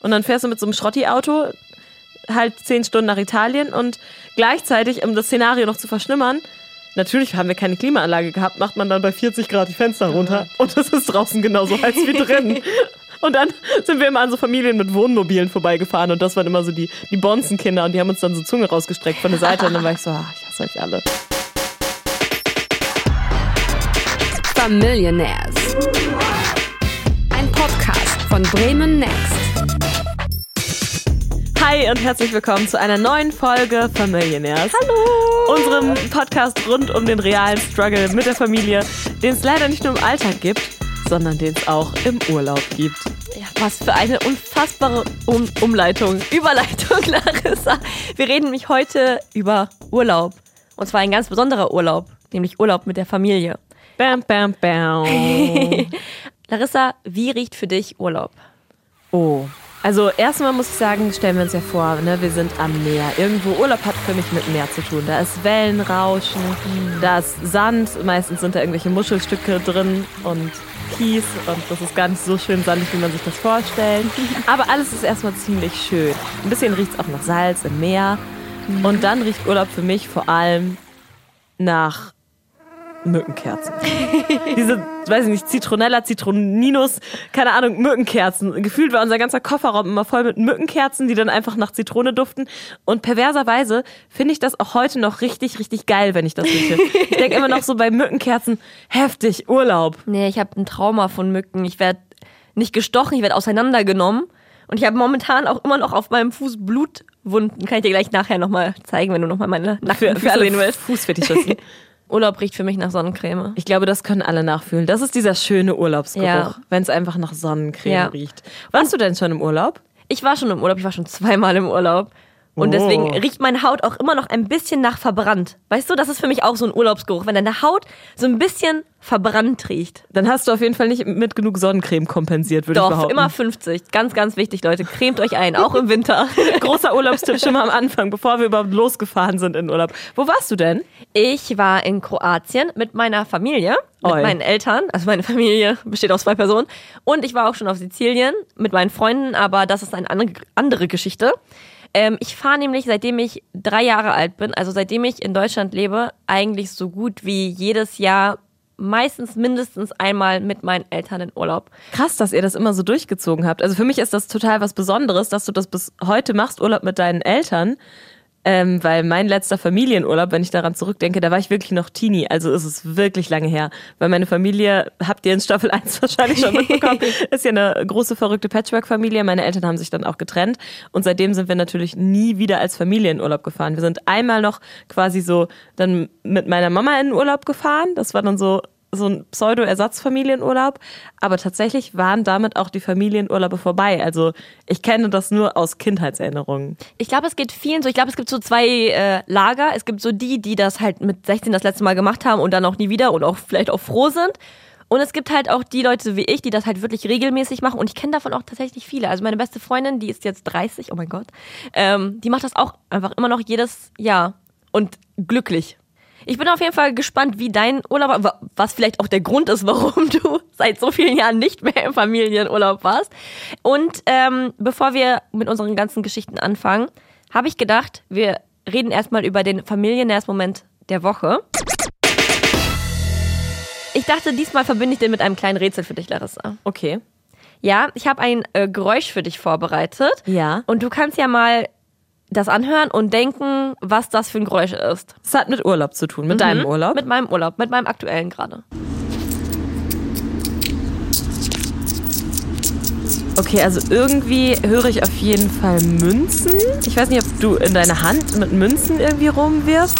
Und dann fährst du mit so einem Schrotti-Auto halt zehn Stunden nach Italien und gleichzeitig, um das Szenario noch zu verschlimmern, natürlich haben wir keine Klimaanlage gehabt, macht man dann bei 40 Grad die Fenster runter und es ist draußen genauso heiß wie drin. Und dann sind wir immer an so Familien mit Wohnmobilen vorbeigefahren und das waren immer so die, die Bonzenkinder und die haben uns dann so Zunge rausgestreckt von der Seite und dann war ich so, ach, ich hasse euch alle. Familionaires. Ein Podcast von Bremen Next. Hi und herzlich willkommen zu einer neuen Folge Familionaires. Hallo! Unserem Podcast rund um den realen Struggle mit der Familie, den es leider nicht nur im Alltag gibt, sondern den es auch im Urlaub gibt. Ja, was für eine unfassbare um Umleitung, Überleitung, Larissa. Wir reden nämlich heute über Urlaub. Und zwar ein ganz besonderer Urlaub, nämlich Urlaub mit der Familie. Bam, bam, bam. Larissa, wie riecht für dich Urlaub? Oh. Also erstmal muss ich sagen, stellen wir uns ja vor, ne, wir sind am Meer. Irgendwo Urlaub hat für mich mit Meer zu tun. Da ist Wellenrauschen, da ist Sand, meistens sind da irgendwelche Muschelstücke drin und Kies und das ist gar nicht so schön sandig, wie man sich das vorstellt. Aber alles ist erstmal ziemlich schön. Ein bisschen riecht es auch nach Salz im Meer. Und dann riecht Urlaub für mich vor allem nach Mückenkerzen. Diese, weiß ich nicht, Zitronella, Zitroninus, keine Ahnung, Mückenkerzen. Gefühlt war unser ganzer Kofferraum immer voll mit Mückenkerzen, die dann einfach nach Zitrone duften. Und perverserweise finde ich das auch heute noch richtig, richtig geil, wenn ich das rieche. Ich denke immer noch so bei Mückenkerzen, heftig, Urlaub. Nee, ich habe ein Trauma von Mücken. Ich werde nicht gestochen, ich werde auseinandergenommen. Und ich habe momentan auch immer noch auf meinem Fuß Blutwunden. Kann ich dir gleich nachher nochmal zeigen, wenn du nochmal meine Nackenfüße sehen willst. Fußfetischisten. Urlaub riecht für mich nach Sonnencreme. Ich glaube, das können alle nachfühlen. Das ist dieser schöne Urlaubsgeruch, Ja. wenn es einfach nach Sonnencreme Ja. riecht. Warst du denn schon im Urlaub? Ich war schon im Urlaub, ich war schon zweimal im Urlaub. Und Oh. deswegen riecht meine Haut auch immer noch ein bisschen nach verbrannt. Weißt du, das ist für mich auch so ein Urlaubsgeruch, wenn deine Haut so ein bisschen verbrannt riecht. Dann hast du auf jeden Fall nicht mit genug Sonnencreme kompensiert, würde ich Doch, behaupten. immer 50. Ganz, ganz wichtig, Leute. Cremt euch ein, auch im Winter. Großer Urlaubstipp schon mal am Anfang, bevor wir überhaupt losgefahren sind in Urlaub. Wo warst du denn? Ich war in Kroatien mit meiner Familie, mit Oi. meinen Eltern. Also meine Familie besteht aus zwei Personen. Und ich war auch schon auf Sizilien mit meinen Freunden, aber das ist eine andere Geschichte. Ähm, ich fahre nämlich, seitdem ich drei Jahre alt bin, also seitdem ich in Deutschland lebe, eigentlich so gut wie jedes Jahr meistens mindestens einmal mit meinen Eltern in Urlaub. Krass, dass ihr das immer so durchgezogen habt. Also für mich ist das total was Besonderes, dass du das bis heute machst, Urlaub mit deinen Eltern. Ähm, weil mein letzter Familienurlaub, wenn ich daran zurückdenke, da war ich wirklich noch Teenie. Also ist es wirklich lange her. Weil meine Familie, habt ihr in Staffel 1 wahrscheinlich schon mitbekommen, ist ja eine große verrückte Patchwork-Familie. Meine Eltern haben sich dann auch getrennt. Und seitdem sind wir natürlich nie wieder als Familie in Urlaub gefahren. Wir sind einmal noch quasi so dann mit meiner Mama in den Urlaub gefahren. Das war dann so so ein Pseudo-Ersatzfamilienurlaub, aber tatsächlich waren damit auch die Familienurlaube vorbei. Also ich kenne das nur aus Kindheitserinnerungen. Ich glaube, es geht vielen so. Ich glaube, es gibt so zwei äh, Lager. Es gibt so die, die das halt mit 16 das letzte Mal gemacht haben und dann auch nie wieder und auch vielleicht auch froh sind. Und es gibt halt auch die Leute wie ich, die das halt wirklich regelmäßig machen. Und ich kenne davon auch tatsächlich viele. Also meine beste Freundin, die ist jetzt 30, oh mein Gott, ähm, die macht das auch einfach immer noch jedes Jahr und glücklich. Ich bin auf jeden Fall gespannt, wie dein Urlaub, wa- was vielleicht auch der Grund ist, warum du seit so vielen Jahren nicht mehr im Familienurlaub warst. Und ähm, bevor wir mit unseren ganzen Geschichten anfangen, habe ich gedacht, wir reden erstmal über den Familiennährs-Moment der Woche. Ich dachte, diesmal verbinde ich den mit einem kleinen Rätsel für dich, Larissa. Okay. Ja, ich habe ein äh, Geräusch für dich vorbereitet. Ja. Und du kannst ja mal das anhören und denken, was das für ein Geräusch ist. Es hat mit Urlaub zu tun, mit deinem Urlaub. Mit meinem Urlaub, mit meinem aktuellen gerade. Okay, also irgendwie höre ich auf jeden Fall Münzen. Ich weiß nicht, ob du in deine Hand mit Münzen irgendwie rumwirfst.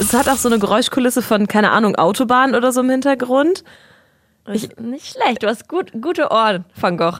Es hat auch so eine Geräuschkulisse von, keine Ahnung, Autobahn oder so im Hintergrund. Ich, nicht schlecht, du hast gut, gute Ohren, Van Gogh.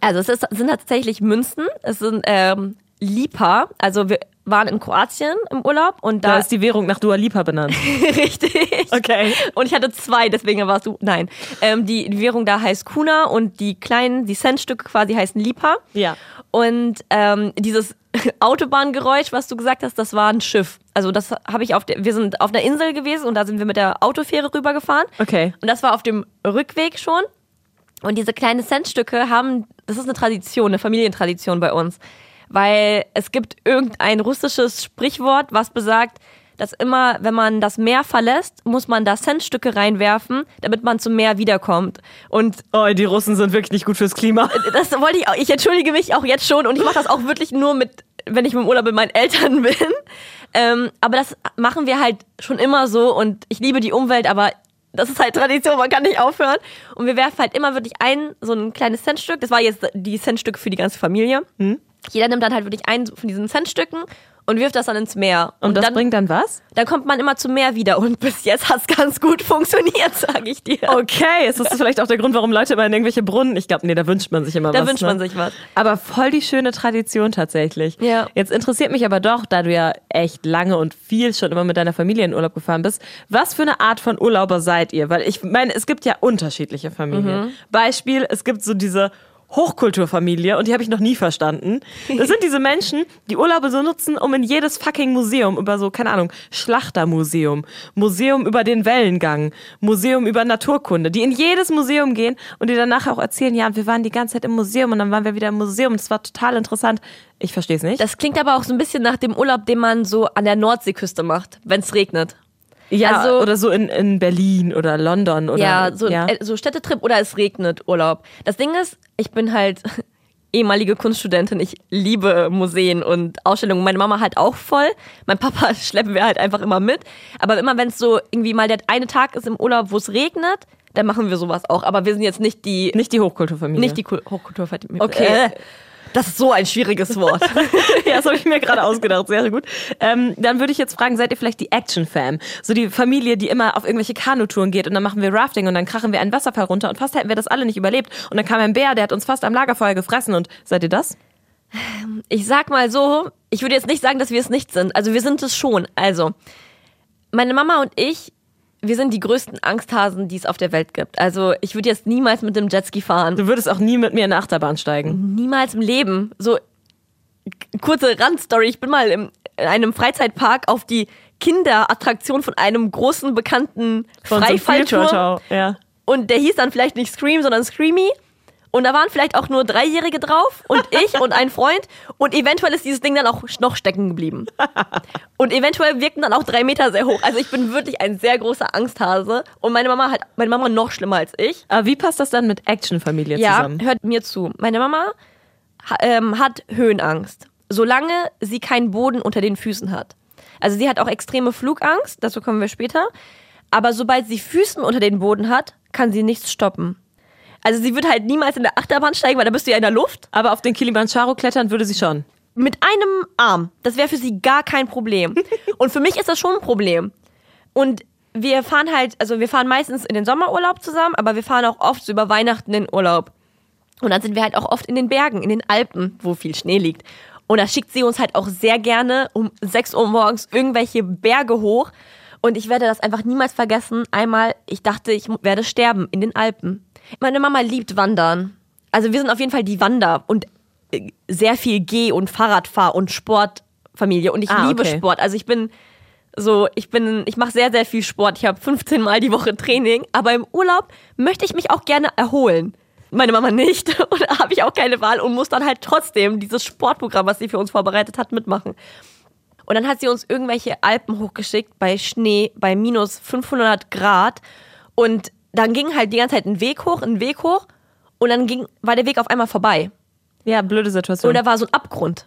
Also es ist, sind tatsächlich Münzen, es sind ähm, Lipa, also wir waren in Kroatien im Urlaub und Da da ist die Währung nach Dua Lipa benannt. richtig. Okay. Und ich hatte zwei, deswegen warst du, nein. Ähm, die, die Währung da heißt Kuna und die kleinen, die Centstücke quasi heißen Lipa. Ja. Und ähm, dieses Autobahngeräusch, was du gesagt hast, das war ein Schiff. Also das habe ich auf der, wir sind auf einer Insel gewesen und da sind wir mit der Autofähre rübergefahren. Okay. Und das war auf dem Rückweg schon. Und diese kleinen Centstücke haben das ist eine Tradition, eine Familientradition bei uns. Weil es gibt irgendein russisches Sprichwort, was besagt, dass immer, wenn man das Meer verlässt, muss man da Centstücke reinwerfen, damit man zum Meer wiederkommt. Und oh, die Russen sind wirklich nicht gut fürs Klima. Das wollte ich auch. Ich entschuldige mich auch jetzt schon und ich mache das auch wirklich nur mit, wenn ich im Urlaub mit meinen Eltern bin. Ähm, aber das machen wir halt schon immer so und ich liebe die Umwelt, aber das ist halt Tradition, man kann nicht aufhören. Und wir werfen halt immer wirklich ein, so ein kleines Centstück. Das war jetzt die Centstücke für die ganze Familie. Hm? Jeder nimmt dann halt wirklich ein von diesen Centstücken und wirft das dann ins Meer. Und, und das dann, bringt dann was? Dann kommt man immer zum Meer wieder und bis jetzt hat es ganz gut funktioniert, sage ich dir. Okay, ist das vielleicht auch der Grund, warum Leute immer in irgendwelche Brunnen, ich glaube, nee, da wünscht man sich immer da was. Da wünscht ne? man sich was. Aber voll die schöne Tradition tatsächlich. Ja. Jetzt interessiert mich aber doch, da du ja echt lange und viel schon immer mit deiner Familie in Urlaub gefahren bist, was für eine Art von Urlauber seid ihr? Weil ich meine, es gibt ja unterschiedliche Familien. Mhm. Beispiel, es gibt so diese Hochkulturfamilie und die habe ich noch nie verstanden. Das sind diese Menschen, die Urlaube so nutzen, um in jedes fucking Museum über so, keine Ahnung, Schlachtermuseum, Museum über den Wellengang, Museum über Naturkunde, die in jedes Museum gehen und die danach auch erzählen, ja, wir waren die ganze Zeit im Museum und dann waren wir wieder im Museum es war total interessant. Ich verstehe es nicht. Das klingt aber auch so ein bisschen nach dem Urlaub, den man so an der Nordseeküste macht, wenn es regnet. Ja, also, oder so in, in Berlin oder London oder ja, so, ja. So Städtetrip oder es regnet Urlaub. Das Ding ist, ich bin halt ehemalige Kunststudentin. Ich liebe Museen und Ausstellungen. Meine Mama halt auch voll. Mein Papa schleppen wir halt einfach immer mit. Aber immer wenn es so irgendwie mal der eine Tag ist im Urlaub, wo es regnet, dann machen wir sowas auch. Aber wir sind jetzt nicht die nicht die Hochkulturfamilie. Nicht die Hochkulturfamilie. Okay. Äh, das ist so ein schwieriges Wort. ja, das habe ich mir gerade ausgedacht. Sehr gut. Ähm, dann würde ich jetzt fragen, seid ihr vielleicht die Action-Fam? So die Familie, die immer auf irgendwelche Kanutouren geht und dann machen wir Rafting und dann krachen wir einen Wasserfall runter und fast hätten wir das alle nicht überlebt. Und dann kam ein Bär, der hat uns fast am Lagerfeuer gefressen. Und seid ihr das? Ich sag mal so, ich würde jetzt nicht sagen, dass wir es nicht sind. Also wir sind es schon. Also, meine Mama und ich wir sind die größten Angsthasen, die es auf der Welt gibt. Also ich würde jetzt niemals mit dem Jetski fahren. Du würdest auch nie mit mir in eine Achterbahn steigen. Niemals im Leben. So kurze Randstory. Ich bin mal im, in einem Freizeitpark auf die Kinderattraktion von einem großen bekannten Freifallturm. Ja. Und der hieß dann vielleicht nicht Scream, sondern Screamy. Und da waren vielleicht auch nur Dreijährige drauf und ich und ein Freund. Und eventuell ist dieses Ding dann auch noch stecken geblieben. Und eventuell wirkten dann auch drei Meter sehr hoch. Also ich bin wirklich ein sehr großer Angsthase. Und meine Mama hat, meine Mama noch schlimmer als ich. Aber wie passt das dann mit Actionfamilie ja, zusammen? Ja, hört mir zu. Meine Mama ähm, hat Höhenangst. Solange sie keinen Boden unter den Füßen hat. Also sie hat auch extreme Flugangst, dazu kommen wir später. Aber sobald sie Füßen unter den Boden hat, kann sie nichts stoppen. Also sie wird halt niemals in der Achterbahn steigen, weil da bist du ja in der Luft. Aber auf den Kilimanjaro klettern würde sie schon. Mit einem Arm. Das wäre für sie gar kein Problem. Und für mich ist das schon ein Problem. Und wir fahren halt, also wir fahren meistens in den Sommerurlaub zusammen, aber wir fahren auch oft so über Weihnachten in den Urlaub. Und dann sind wir halt auch oft in den Bergen, in den Alpen, wo viel Schnee liegt. Und da schickt sie uns halt auch sehr gerne um 6 Uhr morgens irgendwelche Berge hoch. Und ich werde das einfach niemals vergessen. Einmal, ich dachte, ich werde sterben in den Alpen. Meine Mama liebt Wandern. Also wir sind auf jeden Fall die Wander- und äh, sehr viel Geh- und Fahrradfahr- und Sportfamilie. Und ich ah, liebe okay. Sport. Also ich bin so, ich bin, ich mache sehr, sehr viel Sport. Ich habe 15 Mal die Woche Training. Aber im Urlaub möchte ich mich auch gerne erholen. Meine Mama nicht. Und da habe ich auch keine Wahl und muss dann halt trotzdem dieses Sportprogramm, was sie für uns vorbereitet hat, mitmachen. Und dann hat sie uns irgendwelche Alpen hochgeschickt bei Schnee, bei minus 500 Grad. Und dann ging halt die ganze Zeit ein Weg hoch, ein Weg hoch und dann ging, war der Weg auf einmal vorbei. Ja, blöde Situation. Und da war so ein Abgrund.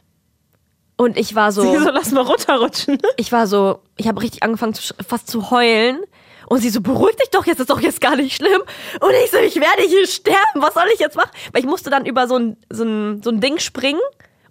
Und ich war so. Sie so, lass mal runterrutschen. Ich war so, ich habe richtig angefangen, zu, fast zu heulen. Und sie so, beruhig dich doch, jetzt ist doch jetzt gar nicht schlimm. Und ich so, ich werde hier sterben, was soll ich jetzt machen? Weil ich musste dann über so ein, so ein, so ein Ding springen.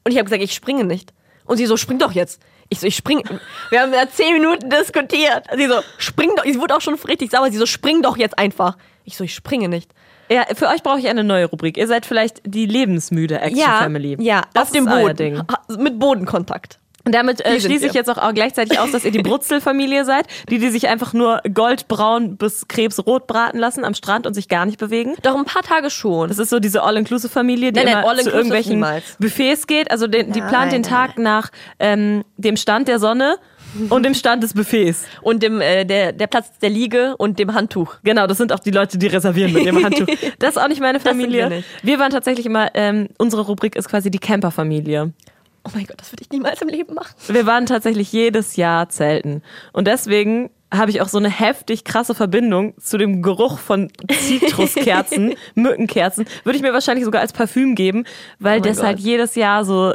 Und ich habe gesagt, ich springe nicht. Und sie so, spring doch jetzt. Ich so, ich spring. Wir haben ja zehn Minuten diskutiert. Sie so, spring doch. Sie wurde auch schon richtig sauer. Sie so, spring doch jetzt einfach. Ich so, ich springe nicht. Ja, für euch brauche ich eine neue Rubrik. Ihr seid vielleicht die lebensmüde Action ja, Family. Ja, das auf dem Boden. Mit Bodenkontakt. Und damit äh, schließe ich jetzt auch, auch gleichzeitig aus, dass ihr die Brutzelfamilie seid, die, die sich einfach nur goldbraun bis krebsrot braten lassen am Strand und sich gar nicht bewegen. Doch ein paar Tage schon. Das ist so diese All-Inclusive-Familie, die nein, immer nein, zu irgendwelchen niemals. Buffets geht. Also den, die plant nein, den Tag nach ähm, dem Stand der Sonne und dem Stand des Buffets. Und dem, äh, der, der Platz der Liege und dem Handtuch. Genau, das sind auch die Leute, die reservieren mit dem Handtuch. Das ist auch nicht meine Das sind Familie. wir nicht. wir waren tatsächlich immer, ähm, unsere Rubrik ist quasi die Camperfamilie. Oh mein Gott, das würde ich niemals im Leben machen. Wir waren tatsächlich jedes Jahr zelten. Und deswegen habe ich auch so eine heftig krasse Verbindung zu dem Geruch von Zitruskerzen, Mückenkerzen. Würde ich mir wahrscheinlich sogar als Parfüm geben, weil Oh das Gott. halt jedes Jahr so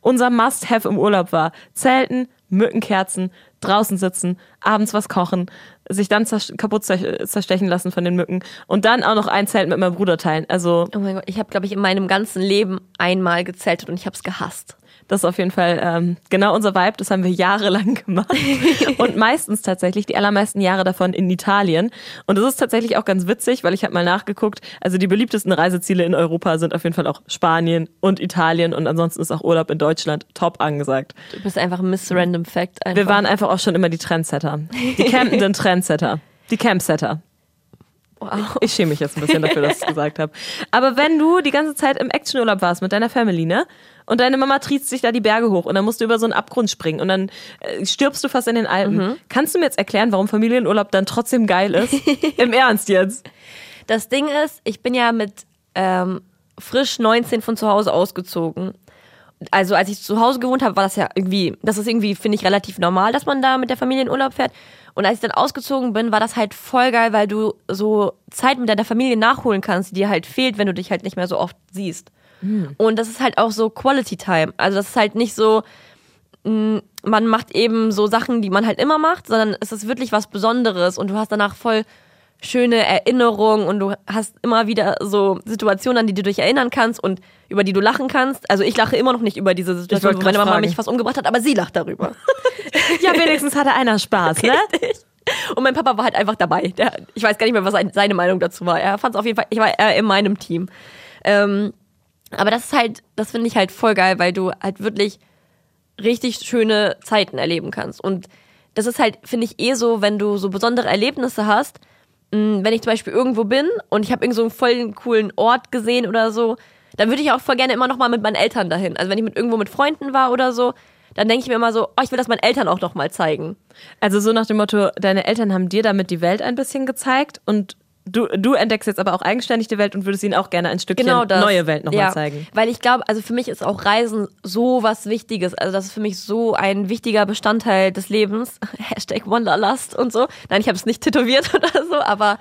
unser Must-Have im Urlaub war. Zelten, Mückenkerzen, draußen sitzen, abends was kochen, sich dann kaputt zer- zerstechen lassen von den Mücken und dann auch noch ein Zelt mit meinem Bruder teilen. Also Oh mein Gott, ich habe, glaube ich, in meinem ganzen Leben einmal gezeltet und ich habe es gehasst. Das ist auf jeden Fall ähm, genau unser Vibe. Das haben wir jahrelang gemacht. Und meistens tatsächlich, die allermeisten Jahre davon in Italien. Und das ist tatsächlich auch ganz witzig, weil ich habe mal nachgeguckt. Also die beliebtesten Reiseziele in Europa sind auf jeden Fall auch Spanien und Italien. Und ansonsten ist auch Urlaub in Deutschland top angesagt. Du bist einfach ein Miss Random Fact. Einfach. Wir waren einfach auch schon immer die Trendsetter. Die campenden Trendsetter. Die Campsetter. Wow. Ich schäme mich jetzt ein bisschen dafür, dass ich es gesagt habe. Aber wenn du die ganze Zeit im Actionurlaub warst mit deiner Family, ne? Und deine Mama triezt sich da die Berge hoch und dann musst du über so einen Abgrund springen und dann äh, stirbst du fast in den Alpen. Kannst du mir jetzt erklären, warum Familienurlaub dann trotzdem geil ist? Im Ernst jetzt? Das Ding ist, ich bin ja mit ähm, frisch 19 von zu Hause ausgezogen. Also als ich zu Hause gewohnt habe, war das ja irgendwie, das ist irgendwie, finde ich, relativ normal, dass man da mit der Familie in Urlaub fährt. Und als ich dann ausgezogen bin, war das halt voll geil, weil du so Zeit mit deiner Familie nachholen kannst, die dir halt fehlt, wenn du dich halt nicht mehr so oft siehst. Und das ist halt auch so Quality Time. Also das ist halt nicht so, mh, man macht eben so Sachen, die man halt immer macht, sondern es ist wirklich was Besonderes und du hast danach voll schöne Erinnerungen und du hast immer wieder so Situationen, an die du dich erinnern kannst und über die du lachen kannst. Also ich lache immer noch nicht über diese Situation, wo meine Mama fragen. mich fast umgebracht hat, aber sie lacht darüber. Ja, wenigstens hatte einer Spaß, ne? Und mein Papa war halt einfach dabei. Der, ich weiß gar nicht mehr, was sein- seine Meinung dazu war. Er fand es auf jeden Fall, ich war eher in meinem Team. Ähm, aber das ist halt, das finde ich halt voll geil, weil du halt wirklich richtig schöne Zeiten erleben kannst. Und das ist halt, finde ich, eh so, wenn du so besondere Erlebnisse hast, wenn ich zum Beispiel irgendwo bin und ich habe irgend so einen voll coolen Ort gesehen oder so, dann würde ich auch voll gerne immer noch mal mit meinen Eltern dahin. Also wenn ich mit irgendwo mit Freunden war oder so, dann denke ich mir immer so, oh, ich will das meinen Eltern auch noch mal zeigen. Also so nach dem Motto, deine Eltern haben dir damit die Welt ein bisschen gezeigt und du, du entdeckst jetzt aber auch eigenständig die Welt und würdest ihnen auch gerne ein Stückchen genau neue Welt nochmal ja. zeigen. Weil ich glaube, also für mich ist auch Reisen so was Wichtiges. Also das ist für mich so ein wichtiger Bestandteil des Lebens. Hashtag Wanderlust und so. Nein, ich habe es nicht tätowiert oder so, aber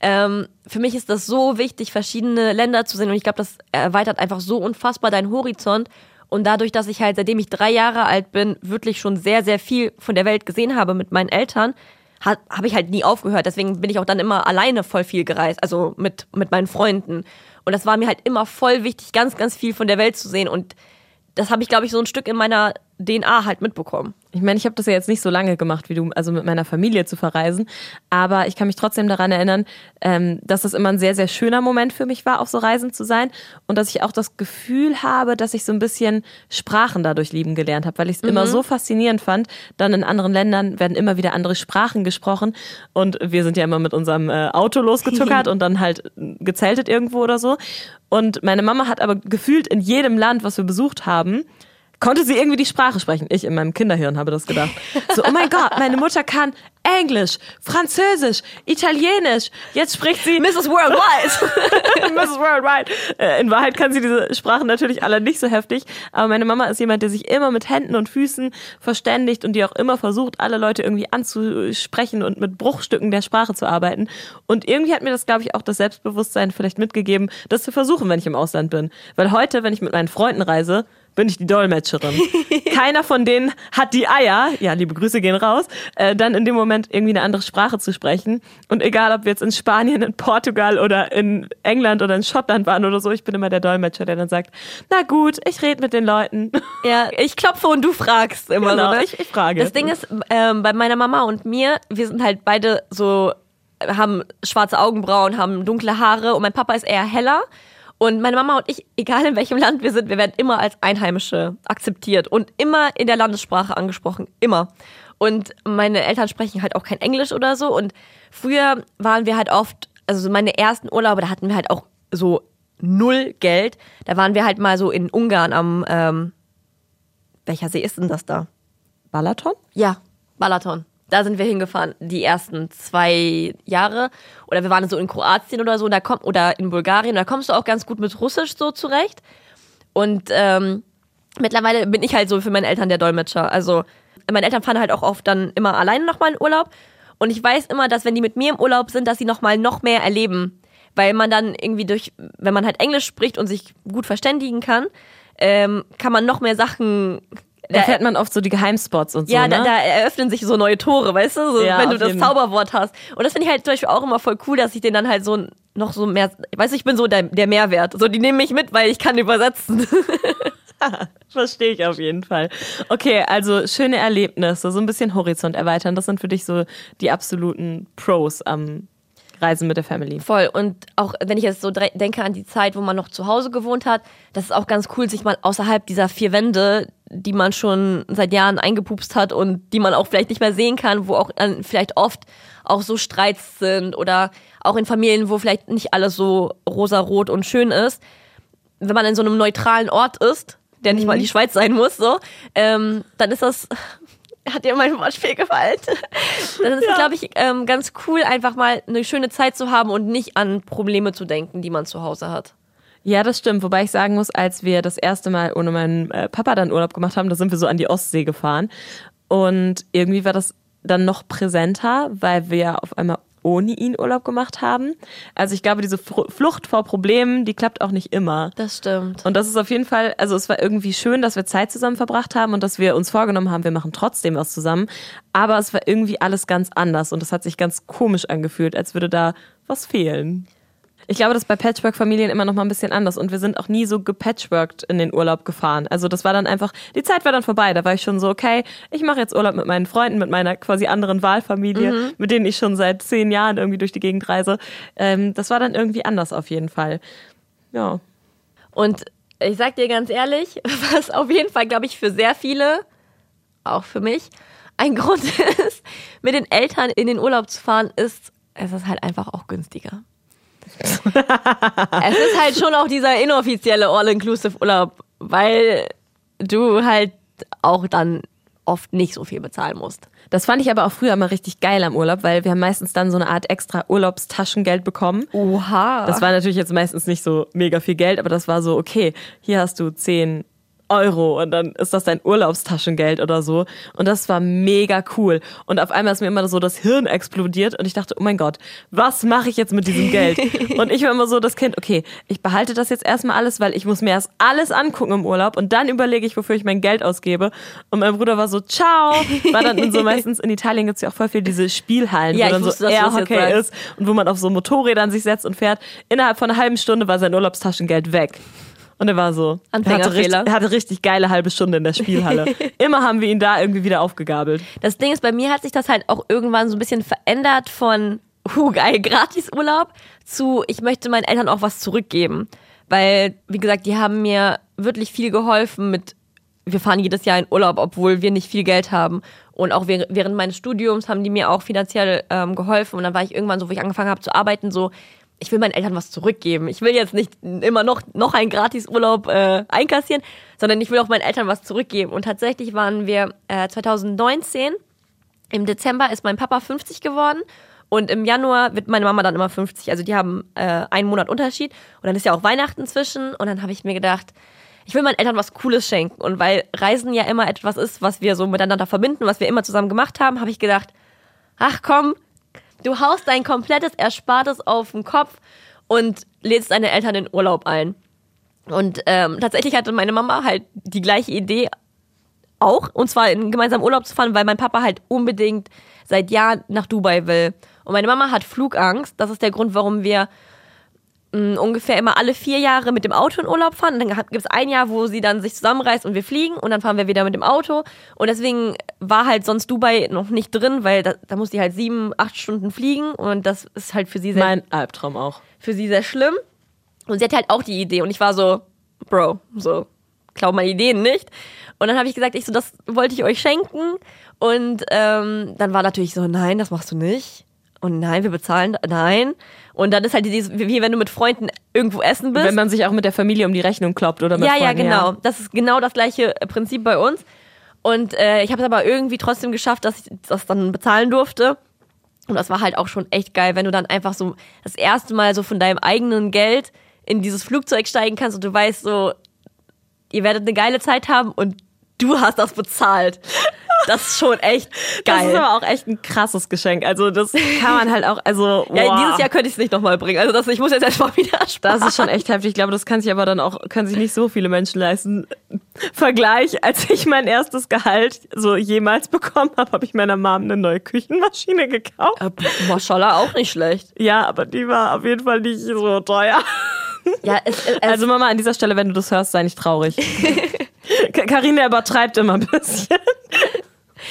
ähm, für mich ist das so wichtig, verschiedene Länder zu sehen. Und ich glaube, das erweitert einfach so unfassbar deinen Horizont. Und dadurch, dass ich halt, seitdem ich drei Jahre alt bin, wirklich schon sehr, sehr viel von der Welt gesehen habe mit meinen Eltern, habe hab ich halt nie aufgehört. Deswegen bin ich auch dann immer alleine voll viel gereist, also mit, mit meinen Freunden. Und das war mir halt immer voll wichtig, ganz, ganz viel von der Welt zu sehen. Und das habe ich, glaube ich, so ein Stück in meiner DNA halt mitbekommen. Ich meine, ich habe das ja jetzt nicht so lange gemacht wie du, also mit meiner Familie zu verreisen, aber ich kann mich trotzdem daran erinnern, ähm, dass das immer ein sehr, sehr schöner Moment für mich war, auf so Reisen zu sein und dass ich auch das Gefühl habe, dass ich so ein bisschen Sprachen dadurch lieben gelernt habe, weil ich es immer so faszinierend fand. Dann in anderen Ländern werden immer wieder andere Sprachen gesprochen und wir sind ja immer mit unserem äh, Auto losgetuckert und dann halt gezeltet irgendwo oder so. Und meine Mama hat aber gefühlt in jedem Land, was wir besucht haben, konnte sie irgendwie die Sprache sprechen. Ich in meinem Kinderhirn habe das gedacht. So, oh mein Gott, meine Mutter kann Englisch, Französisch, Italienisch. Jetzt spricht sie Mrs. Worldwide. Mrs. Worldwide. Äh, In Wahrheit kann sie diese Sprachen natürlich alle nicht so heftig, aber meine Mama ist jemand, der sich immer mit Händen und Füßen verständigt und die auch immer versucht, alle Leute irgendwie anzusprechen und mit Bruchstücken der Sprache zu arbeiten. Und irgendwie hat mir das, glaube ich, auch das Selbstbewusstsein vielleicht mitgegeben, das zu versuchen, wenn ich im Ausland bin. Weil heute, wenn ich mit meinen Freunden reise, bin ich die Dolmetscherin. Keiner von denen hat die Eier, ja, liebe Grüße gehen raus, äh, dann in dem Moment irgendwie eine andere Sprache zu sprechen. Und egal, ob wir jetzt in Spanien, in Portugal oder in England oder in Schottland waren oder so, ich bin immer der Dolmetscher, der dann sagt, na gut, ich rede mit den Leuten. ja, ich klopfe und du fragst immer Genau, so. Ne? ich- ich frage. Das Ding ist, ähm, bei meiner Mama und mir, wir sind halt beide so, haben schwarze Augenbrauen, haben dunkle Haare und mein Papa ist eher heller. Und meine Mama und ich, egal in welchem Land wir sind, wir werden immer als Einheimische akzeptiert und immer in der Landessprache angesprochen. Immer. Und meine Eltern sprechen halt auch kein Englisch oder so. Und früher waren wir halt oft, also so meine ersten Urlaube, da hatten wir halt auch so null Geld. Da waren wir halt mal so in Ungarn am, ähm, welcher See ist denn das da? Balaton? Ja, Balaton. Da sind wir hingefahren, die ersten zwei Jahre. Oder wir waren so in Kroatien oder so, da kommt, oder in Bulgarien, da kommst du auch ganz gut mit Russisch so zurecht. Und ähm, mittlerweile bin ich halt so für meine Eltern der Dolmetscher. Also meine Eltern fahren halt auch oft dann immer alleine nochmal in Urlaub. Und ich weiß immer, dass wenn die mit mir im Urlaub sind, dass sie nochmal noch mehr erleben. Weil man dann irgendwie durch, wenn man halt Englisch spricht und sich gut verständigen kann, ähm, kann man noch mehr Sachen da fährt man oft so die Geheimspots und so. Ja, ne? da, da eröffnen sich so neue Tore, weißt du? So, Ja, wenn du das. Zauberwort hast. Und das finde ich halt zum Beispiel auch immer voll cool, dass ich den dann halt so noch so mehr, weißt du, ich bin so der, der Mehrwert. So, die nehmen mich mit, weil ich kann übersetzen. Verstehe ich auf jeden Fall. Okay, also schöne Erlebnisse, so ein bisschen Horizont erweitern. Das sind für dich so die absoluten Pros am Reisen mit der Family. Voll. Und auch wenn ich jetzt so denke an die Zeit, wo man noch zu Hause gewohnt hat, das ist auch ganz cool, sich mal außerhalb dieser vier Wände, die man schon seit Jahren eingepupst hat und die man auch vielleicht nicht mehr sehen kann, wo auch dann vielleicht oft auch so Streits sind oder auch in Familien, wo vielleicht nicht alles so rosarot und schön ist. Wenn man in so einem neutralen Ort ist, der nicht mal die Schweiz sein muss, so, ähm, dann ist das hat dir mein Wortspiel gefallen? Dann ist es, glaube ich, ähm, ganz cool, einfach mal eine schöne Zeit zu haben und nicht an Probleme zu denken, die man zu Hause hat. Ja, das stimmt. Wobei ich sagen muss, als wir das erste Mal ohne meinen äh, Papa dann Urlaub gemacht haben, da sind wir so an die Ostsee gefahren. Und irgendwie war das dann noch präsenter, weil wir auf einmal ohne ihn Urlaub gemacht haben. Also ich glaube, diese Flucht vor Problemen, die klappt auch nicht immer. Das stimmt. Und das ist auf jeden Fall, also es war irgendwie schön, dass wir Zeit zusammen verbracht haben und dass wir uns vorgenommen haben, wir machen trotzdem was zusammen. Aber es war irgendwie alles ganz anders und es hat sich ganz komisch angefühlt, als würde da was fehlen. Ich glaube, das ist bei Patchwork-Familien immer noch mal ein bisschen anders und wir sind auch nie so gepatchworked in den Urlaub gefahren. Also das war dann einfach, die Zeit war dann vorbei. Da war ich schon so, okay, ich mache jetzt Urlaub mit meinen Freunden, mit meiner quasi anderen Wahlfamilie, mit denen ich schon seit zehn Jahren irgendwie durch die Gegend reise. Ähm, das war dann irgendwie anders auf jeden Fall. Ja. Und ich sag dir ganz ehrlich, was auf jeden Fall, glaube ich, für sehr viele, auch für mich, ein Grund ist, mit den Eltern in den Urlaub zu fahren, ist, es ist halt einfach auch günstiger. Es ist halt schon auch dieser inoffizielle All-Inclusive-Urlaub, weil du halt auch dann oft nicht so viel bezahlen musst. Das fand ich aber auch früher immer richtig geil am Urlaub, weil wir haben meistens dann so eine Art extra Urlaubstaschengeld bekommen. Oha. Das war natürlich jetzt meistens nicht so mega viel Geld, aber das war so, okay, hier hast du 10 Euro und dann ist das dein Urlaubstaschengeld oder so. Und das war mega cool. Und auf einmal ist mir immer so das Hirn explodiert und ich dachte, oh mein Gott, was mache ich jetzt mit diesem Geld? und ich war immer so das Kind, okay, ich behalte das jetzt erstmal alles, weil ich muss mir erst alles angucken im Urlaub und dann überlege ich, wofür ich mein Geld ausgebe. Und mein Bruder war so, ciao. War dann so meistens in Italien gibt's ja auch voll viel diese Spielhallen, Ja, wo dann wusste, so Airhockey ist und wo man auf so Motorrädern sich setzt und fährt. Innerhalb von einer halben Stunde war sein Urlaubstaschengeld weg. Und er war so, er hatte, Anfängerfehler. richtig, er hatte richtig geile halbe Stunde in der Spielhalle. Immer haben wir ihn da irgendwie wieder aufgegabelt. Das Ding ist, bei mir hat sich das halt auch irgendwann so ein bisschen verändert von, huh, geil, Gratisurlaub zu, ich möchte meinen Eltern auch was zurückgeben. Weil, wie gesagt, die haben mir wirklich viel geholfen mit, wir fahren jedes Jahr in Urlaub, obwohl wir nicht viel Geld haben. Und auch während während meines Studiums haben die mir auch finanziell ähm, geholfen. Und dann war ich irgendwann so, wo ich angefangen habe zu arbeiten, so, ich will meinen Eltern was zurückgeben. Ich will jetzt nicht immer noch, noch einen Gratisurlaub äh, einkassieren, sondern ich will auch meinen Eltern was zurückgeben. Und tatsächlich waren wir äh, 2019 im Dezember ist mein Papa 50 geworden und im Januar wird meine Mama dann immer 50. Also die haben äh, einen Monat Unterschied und dann ist ja auch Weihnachten zwischen und dann habe ich mir gedacht, ich will meinen Eltern was Cooles schenken und weil Reisen ja immer etwas ist, was wir so miteinander verbinden, was wir immer zusammen gemacht haben, habe ich gedacht, ach komm, du haust dein komplettes Erspartes auf den Kopf und lädst deine Eltern in Urlaub ein. Und ähm, tatsächlich hatte meine Mama halt die gleiche Idee auch, und zwar in gemeinsamen Urlaub zu fahren, weil mein Papa halt unbedingt seit Jahren nach Dubai will. Und meine Mama hat Flugangst. Das ist der Grund, warum wir mh, ungefähr immer alle vier Jahre mit dem Auto in Urlaub fahren. Und dann gibt es ein Jahr, wo sie dann sich zusammenreißt und wir fliegen und dann fahren wir wieder mit dem Auto. Und deswegen war halt sonst Dubai noch nicht drin, weil da, da muss die halt sieben, acht Stunden fliegen und das ist halt für sie sehr Mein Albtraum auch. für sie sehr schlimm. Und sie hatte halt auch die Idee. Und ich war so, Bro, so, klau meine Ideen nicht. Und dann habe ich gesagt, ich so, das wollte ich euch schenken. Und ähm, dann war natürlich so, nein, das machst du nicht. Und nein, wir bezahlen, nein. Und dann ist halt dieses, wie wenn du mit Freunden irgendwo essen bist. Wenn man sich auch mit der Familie um die Rechnung kloppt oder mit ja, ja, Freunden, genau. Das ist genau das gleiche Prinzip bei uns. Und äh, ich habe es aber irgendwie trotzdem geschafft, dass ich das dann bezahlen durfte. Und das war halt auch schon echt geil, wenn du dann einfach so das erste Mal so von deinem eigenen Geld in dieses Flugzeug steigen kannst und du weißt so, ihr werdet eine geile Zeit haben und du hast das bezahlt. Das ist schon echt geil. Das ist aber auch echt ein krasses Geschenk. Also das kann man halt auch, also ja, wow. dieses Jahr könnte ich es nicht nochmal bringen. Also das, ich muss jetzt erstmal wieder sparen. Das ist schon echt heftig. Ich glaube, das kann sich aber dann auch, können sich nicht so viele Menschen leisten. Vergleich, als ich mein erstes Gehalt so jemals bekommen habe, habe ich meiner Mom eine neue Küchenmaschine gekauft. Äh, Maschallah auch nicht schlecht. Ja, aber die war auf jeden Fall nicht so teuer. Ja, es, es, Also Mama, an dieser Stelle, wenn du das hörst, sei nicht traurig. Karina übertreibt immer ein bisschen.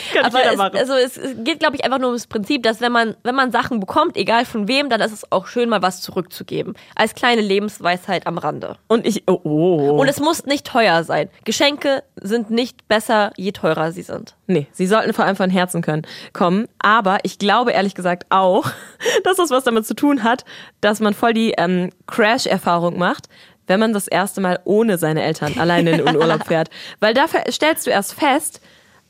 Kann aber es, machen. also es geht, glaube ich, einfach nur ums Prinzip, dass wenn man, wenn man Sachen bekommt, egal von wem, dann ist es auch schön, mal was zurückzugeben. Als kleine Lebensweisheit am Rande. Und ich, oh, oh. Und es muss nicht teuer sein. Geschenke sind nicht besser, je teurer sie sind. Nee, sie sollten vor allem von Herzen können kommen. Aber ich glaube ehrlich gesagt auch, dass das was damit zu tun hat, dass man voll die ähm, Crash-Erfahrung macht, wenn man das erste Mal ohne seine Eltern alleine in den Urlaub fährt. Weil dafür stellst du erst fest,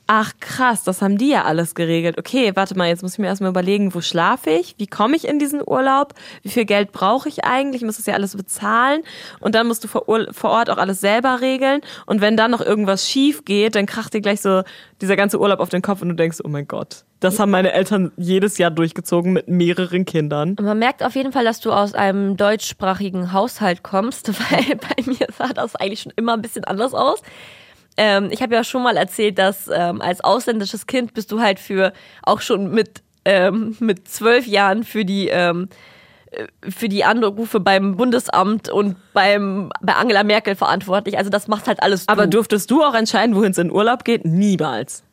ach krass, das haben die ja alles geregelt. Okay, warte mal, jetzt muss ich mir erstmal überlegen, wo schlafe ich? Wie komme ich in diesen Urlaub? Wie viel Geld brauche ich eigentlich? Ich muss das ja alles bezahlen. Und dann musst du vor, vor Ort auch alles selber regeln. Und wenn dann noch irgendwas schief geht, dann kracht dir gleich so dieser ganze Urlaub auf den Kopf und du denkst, oh mein Gott, das haben meine Eltern jedes Jahr durchgezogen mit mehreren Kindern. Man merkt auf jeden Fall, dass du aus einem deutschsprachigen Haushalt kommst, weil bei mir sah das eigentlich schon immer ein bisschen anders aus. Ähm, ich habe ja schon mal erzählt, dass ähm, als ausländisches Kind bist du halt für auch schon mit ähm, mit zwölf Jahren für die ähm, äh, für die Anrufe beim Bundesamt und beim bei Angela Merkel verantwortlich. Also das macht halt alles. Du. Aber durftest du auch entscheiden, wohin es in Urlaub geht? Niemals.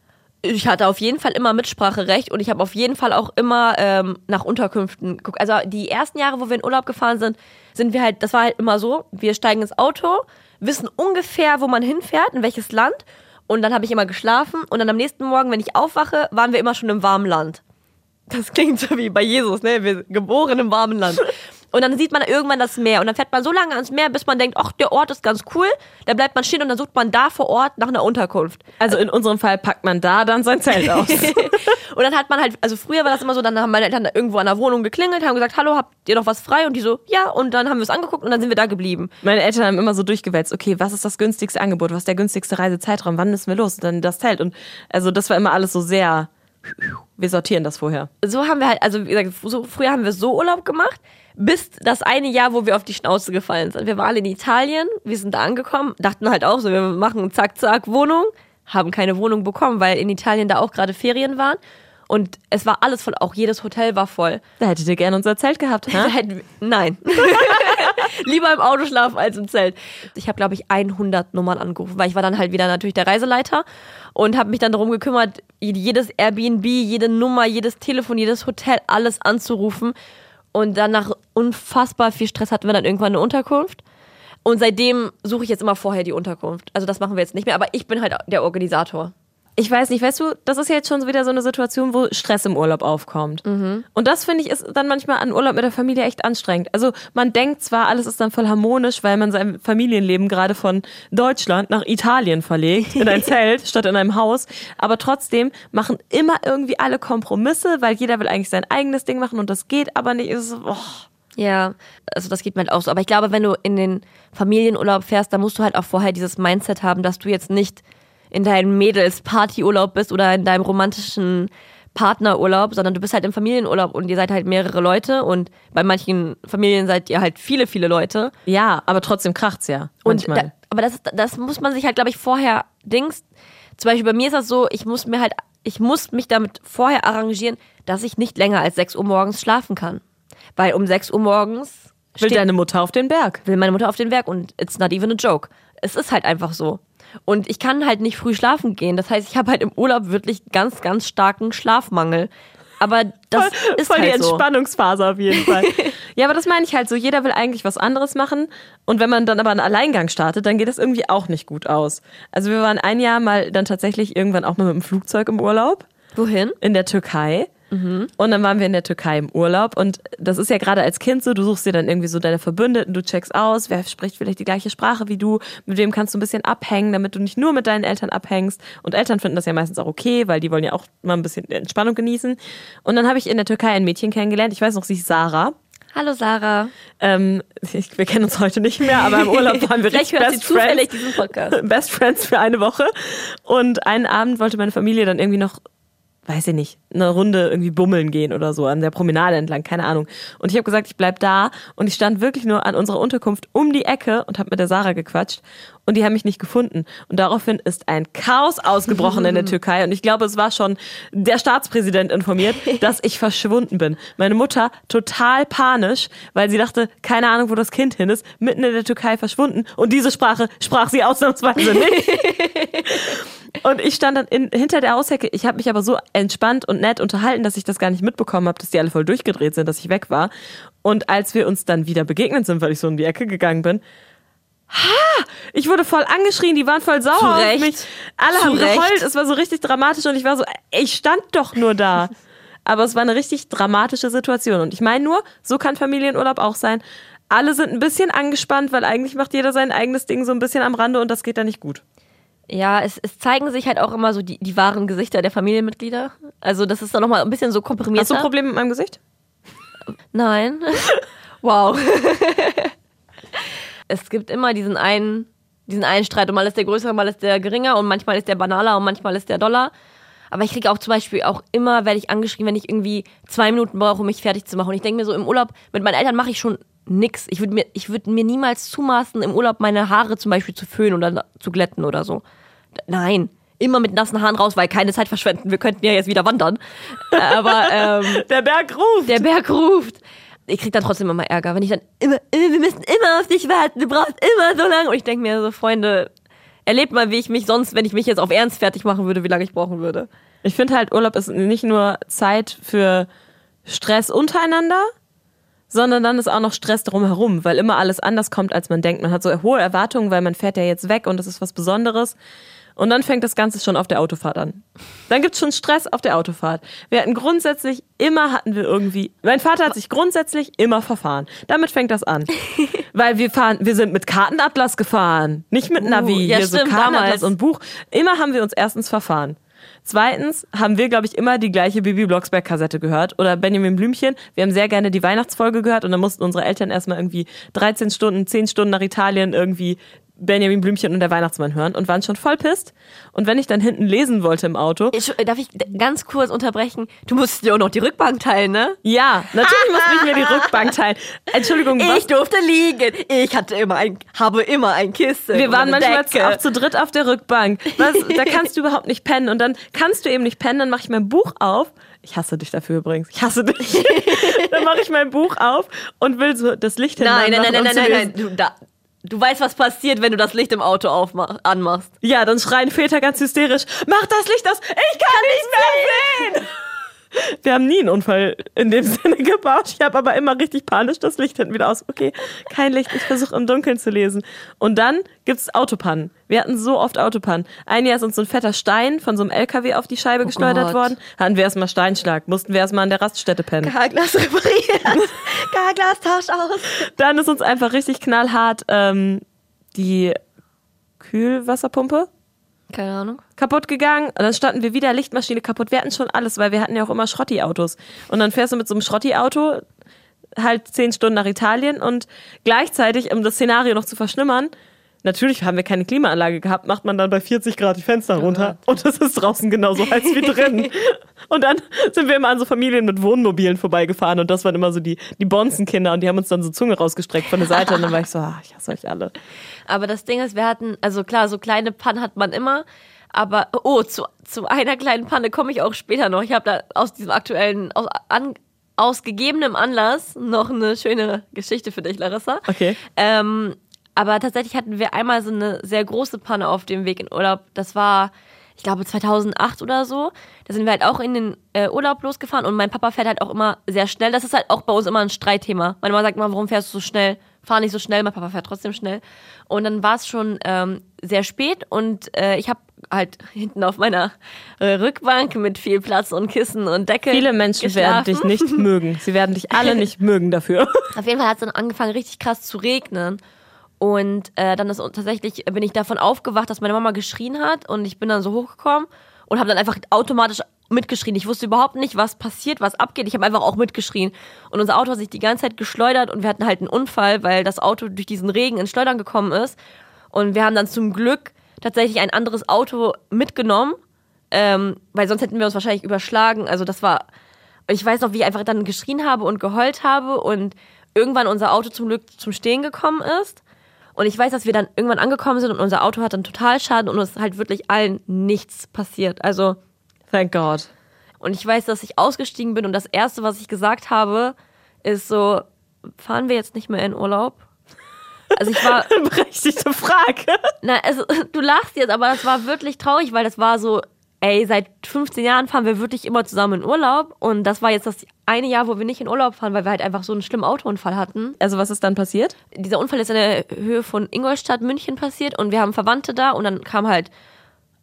ich hatte auf jeden Fall immer Mitspracherecht und ich habe auf jeden Fall auch immer ähm, nach Unterkünften geguckt. Also die ersten Jahre, wo wir in Urlaub gefahren sind, sind wir halt, das war halt immer so, wir steigen ins Auto, wissen ungefähr, wo man hinfährt, in welches Land und dann habe ich immer geschlafen und dann am nächsten Morgen, wenn ich aufwache, waren wir immer schon im warmen Land. Das klingt so wie bei Jesus, ne? Wir geboren im warmen Land. Und dann sieht man irgendwann das Meer und dann fährt man so lange ans Meer, bis man denkt, ach, der Ort ist ganz cool. Da bleibt man stehen und dann sucht man da vor Ort nach einer Unterkunft. Also in unserem Fall packt man da dann sein Zelt aus. und dann hat man halt, also früher war das immer so, dann haben meine Eltern irgendwo an der Wohnung geklingelt, haben gesagt, hallo, habt ihr noch was frei? Und die so, ja, und dann haben wir es angeguckt und dann sind wir da geblieben. Meine Eltern haben immer so durchgewälzt, okay, was ist das günstigste Angebot, was ist der günstigste Reisezeitraum, wann müssen wir los? Und dann das Zelt. Und also das war immer alles so sehr, wir sortieren das vorher. So haben wir halt, also wie gesagt, so, früher haben wir so Urlaub gemacht, bis das eine Jahr, wo wir auf die Schnauze gefallen sind. Wir waren in Italien, wir sind da angekommen, dachten halt auch so, wir machen zack, zack, Wohnung, haben keine Wohnung bekommen, weil in Italien da auch gerade Ferien waren. Und es war alles voll, auch jedes Hotel war voll. Da hättet ihr gerne unser Zelt gehabt, wir- Nein. Lieber im Auto schlafen als im Zelt. Ich habe, glaube ich, 100 Nummern angerufen, weil ich war dann halt wieder natürlich der Reiseleiter und habe mich dann darum gekümmert, jedes Airbnb, jede Nummer, jedes Telefon, jedes Hotel, alles anzurufen. Und dann nach unfassbar viel Stress hatten wir dann irgendwann eine Unterkunft. Und seitdem suche ich jetzt immer vorher die Unterkunft. Also das machen wir jetzt nicht mehr, aber ich bin halt der Organisator. Ich weiß nicht, weißt du, das ist jetzt schon so wieder so eine Situation, wo Stress im Urlaub aufkommt. Und das finde ich ist dann manchmal an Urlaub mit der Familie echt anstrengend. Also man denkt zwar, alles ist dann voll harmonisch, weil man sein Familienleben gerade von Deutschland nach Italien verlegt, in ein Zelt statt in einem Haus, aber trotzdem machen immer irgendwie alle Kompromisse, weil jeder will eigentlich sein eigenes Ding machen und das geht aber nicht. Ist, oh. Ja, also das geht mir halt auch so. Aber ich glaube, wenn du in den Familienurlaub fährst, dann musst du halt auch vorher dieses Mindset haben, dass du jetzt nicht in deinem Mädels-Partyurlaub bist oder in deinem romantischen Partnerurlaub, sondern du bist halt im Familienurlaub und ihr seid halt mehrere Leute und bei manchen Familien seid ihr halt viele, viele Leute. Ja, aber trotzdem kracht's ja. Und Manchmal. da, aber das, das muss man sich halt, glaube ich, vorher Dings. Zum Beispiel bei mir ist das so, ich muss mir halt, ich muss mich damit vorher arrangieren, dass ich nicht länger als 6 Uhr morgens schlafen kann. Weil um 6 Uhr morgens will deine Mutter auf den Berg. will meine Mutter auf den Werk und it's not even a joke. Es ist halt einfach so. Und ich kann halt nicht früh schlafen gehen. Das heißt, ich habe halt im Urlaub wirklich ganz, ganz starken Schlafmangel. Aber das ist voll die halt so. Entspannungsphase auf jeden Fall. ja, aber das meine ich halt so. Jeder will eigentlich was anderes machen. Und wenn man dann aber einen Alleingang startet, dann geht das irgendwie auch nicht gut aus. Also wir waren ein Jahr mal dann tatsächlich irgendwann auch mal mit dem Flugzeug im Urlaub Wohin? in der Türkei. Und dann waren wir in der Türkei im Urlaub. Und das ist ja gerade als Kind so, du suchst dir dann irgendwie so deine Verbündeten, du checkst aus, wer spricht vielleicht die gleiche Sprache wie du, mit wem kannst du ein bisschen abhängen, damit du nicht nur mit deinen Eltern abhängst. Und Eltern finden das ja meistens auch okay, weil die wollen ja auch mal ein bisschen Entspannung genießen. Und dann habe ich in der Türkei ein Mädchen kennengelernt, ich weiß noch, sie ist Sarah. Hallo Sarah. Ähm, ich, wir kennen uns heute nicht mehr, aber im Urlaub waren wir richtig Best zufällig Friends. diesen Podcast. Best Friends für eine Woche. Und einen Abend wollte meine Familie dann irgendwie noch, weiß ich nicht, eine Runde irgendwie bummeln gehen oder so, an der Promenade entlang, keine Ahnung. Und ich habe gesagt, ich bleib da. Und ich stand wirklich nur an unserer Unterkunft um die Ecke und habe mit der Sarah gequatscht. Und die haben mich nicht gefunden. Und daraufhin ist ein Chaos ausgebrochen in der Türkei. Und ich glaube, es war schon der Staatspräsident informiert, dass ich verschwunden bin. Meine Mutter total panisch, weil sie dachte, keine Ahnung, wo das Kind hin ist, mitten in der Türkei verschwunden. Und diese Sprache sprach sie ausnahmsweise nicht. Und ich stand dann in, hinter der Haushecke. Ich habe mich aber so entspannt und nett unterhalten, dass ich das gar nicht mitbekommen habe, dass die alle voll durchgedreht sind, dass ich weg war. Und als wir uns dann wieder begegnet sind, weil ich so in die Ecke gegangen bin, ha, ich wurde voll angeschrien, die waren voll sauer Zu auf mich. Alle Zu haben geheult, es war so richtig dramatisch und ich war so, ich stand doch nur da. Aber es war eine richtig dramatische Situation. Und ich meine nur, so kann Familienurlaub auch sein. Alle sind ein bisschen angespannt, weil eigentlich macht jeder sein eigenes Ding so ein bisschen am Rande und das geht dann nicht gut. Ja, es, es zeigen sich halt auch immer so die, die wahren Gesichter der Familienmitglieder. Also das ist dann nochmal ein bisschen so komprimiert. Hast du ein Problem mit meinem Gesicht? Nein. wow. es gibt immer diesen einen, diesen einen Streit. Und mal ist der größere, mal ist der geringer und manchmal ist der banaler und manchmal ist der doller. Aber ich kriege auch zum Beispiel auch immer, werde ich angeschrieben, wenn ich irgendwie zwei Minuten brauche, um mich fertig zu machen. Und ich denke mir so, im Urlaub, mit meinen Eltern mache ich schon nix. Ich würde mir, ich würde mir niemals zumaßen, im Urlaub meine Haare zum Beispiel zu föhnen oder zu glätten oder so. Nein. Immer mit nassen Haaren raus, weil keine Zeit verschwenden. Wir könnten ja jetzt wieder wandern. Aber ähm, Der Berg ruft. der Berg ruft. Ich krieg dann trotzdem immer Ärger, wenn ich dann immer, immer, wir müssen immer auf dich warten, du brauchst immer so lange. Und ich denke mir so, Freunde, erlebt mal, wie ich mich sonst, wenn ich mich jetzt auf Ernst fertig machen würde, wie lange ich brauchen würde. Ich finde halt, Urlaub ist nicht nur Zeit für Stress untereinander, sondern dann ist auch noch Stress drumherum, weil immer alles anders kommt, als man denkt. Man hat so hohe Erwartungen, weil man fährt ja jetzt weg und das ist was Besonderes. Und dann fängt das Ganze schon auf der Autofahrt an. Dann gibt's schon Stress auf der Autofahrt. Wir hatten grundsätzlich, immer hatten wir irgendwie, mein Vater hat sich grundsätzlich immer verfahren. Damit fängt das an. Weil wir fahren, wir sind mit Kartenatlas gefahren, nicht mit Navi. Uh, ja, Hier so stimmt, Kartenatlas damals. und Buch. Immer haben wir uns erstens verfahren. Zweitens haben wir, glaube ich, immer die gleiche Bibi Blocksberg-Kassette gehört oder Benjamin Blümchen. Wir haben sehr gerne die Weihnachtsfolge gehört und dann mussten unsere Eltern erstmal irgendwie 13 Stunden, 10 Stunden nach Italien irgendwie Benjamin Blümchen und der Weihnachtsmann hören und waren schon voll pisst. Und wenn ich dann hinten lesen wollte im Auto, Ich, darf ich ganz kurz unterbrechen? Du musst dir auch noch die Rückbank teilen, ne? ja, natürlich musste ich mir die Rückbank teilen. Entschuldigung, was? Ich durfte liegen. Ich hatte immer ein, habe immer ein Kissen. Wir waren manchmal Decke. auch zu dritt auf der Rückbank. Was, da kannst du überhaupt nicht pennen. Und dann kannst du eben nicht pennen, dann mache ich mein Buch auf. Ich hasse dich dafür übrigens. Ich hasse dich. dann mache ich mein Buch auf und will so das Licht Nein, nein, hinmachen, nein, um nein, zu nein, lesen. nein. Du, da, du weißt, was passiert, wenn du das Licht im Auto aufmach, anmachst. Ja, dann schreien Väter ganz hysterisch, mach das Licht aus, ich kann, nichts mehr sehen. Wir haben nie einen Unfall in dem Sinne gebaut. Ich habe aber immer richtig panisch das Licht hinten wieder aus. Okay, kein Licht, ich versuche im Dunkeln zu lesen. Und dann gibt's Autopannen. Wir hatten so oft Autopannen. Ein Jahr ist uns so ein fetter Stein von so einem LKW auf die Scheibe geschleudert Gott. worden. Hatten wir erstmal Steinschlag, mussten wir erstmal an der Raststätte pennen. Carglass repariert. Carglass tauscht aus. Dann ist uns einfach richtig knallhart ähm, die Kühlwasserpumpe Keine Ahnung. kaputt gegangen und dann standen wir wieder Lichtmaschine kaputt. Wir hatten schon alles, weil wir hatten ja auch immer Schrotti-Autos. Und dann fährst du mit so einem Schrotti-Auto halt zehn Stunden nach Italien und gleichzeitig, um das Szenario noch zu verschlimmern, natürlich haben wir keine Klimaanlage gehabt, macht man dann bei 40 Grad die Fenster runter und es ist draußen genauso heiß wie drin. Und dann sind wir immer an so Familien mit Wohnmobilen vorbeigefahren und das waren immer so die, die Bonzenkinder und die haben uns dann so Zunge rausgestreckt von der Seite und dann war ich so, ah, ich hasse euch alle. Aber das Ding ist, wir hatten, also klar, so kleine Pannen hat man immer. Aber, oh, zu, zu einer kleinen Panne komme ich auch später noch. Ich habe da aus diesem aktuellen, aus, an, aus gegebenem Anlass noch eine schöne Geschichte für dich, Larissa. Okay. Ähm, aber tatsächlich hatten wir einmal so eine sehr große Panne auf dem Weg in Urlaub. Das war, ich glaube, 2008 oder so. Da sind wir halt auch in den äh, Urlaub losgefahren und mein Papa fährt halt auch immer sehr schnell. Das ist halt auch bei uns immer ein Streitthema. Meine Mama sagt immer, warum fährst du so schnell? Fahr nicht so schnell, mein Papa fährt trotzdem schnell. Und dann war es schon ähm, sehr spät und äh, ich habe halt hinten auf meiner äh, Rückbank mit viel Platz und Kissen und Decke. Viele Menschen geschlafen. werden dich nicht mögen. Sie werden dich alle nicht mögen dafür. Auf jeden Fall hat es dann angefangen, richtig krass zu regnen. Und äh, dann ist tatsächlich bin ich davon aufgewacht, dass meine Mama geschrien hat und ich bin dann so hochgekommen und habe dann einfach automatisch mitgeschrien. Ich wusste überhaupt nicht, was passiert, was abgeht. Ich habe einfach auch mitgeschrien. Und unser Auto hat sich die ganze Zeit geschleudert und wir hatten halt einen Unfall, weil das Auto durch diesen Regen ins Schleudern gekommen ist. Und wir haben dann zum Glück tatsächlich ein anderes Auto mitgenommen, ähm, weil sonst hätten wir uns wahrscheinlich überschlagen. Also das war, ich weiß noch, wie ich einfach dann geschrien habe und geheult habe und irgendwann unser Auto zum Glück zum Stehen gekommen ist. Und ich weiß, dass wir dann irgendwann angekommen sind und unser Auto hat dann total Schaden und es ist halt wirklich allen nichts passiert. Also, thank God. Und ich weiß, dass ich ausgestiegen bin und das erste, was ich gesagt habe, ist so, fahren wir jetzt nicht mehr in Urlaub? Also ich war. Berechtigte Frage. Na, also, du lachst jetzt, aber das war wirklich traurig, weil das war so, ey, seit 15 Jahren fahren wir wirklich immer zusammen in Urlaub. Und das war jetzt das eine Jahr, wo wir nicht in Urlaub fahren, weil wir halt einfach so einen schlimmen Autounfall hatten. Also was ist dann passiert? Dieser Unfall ist in der Höhe von Ingolstadt, München passiert und wir haben Verwandte da und dann kam halt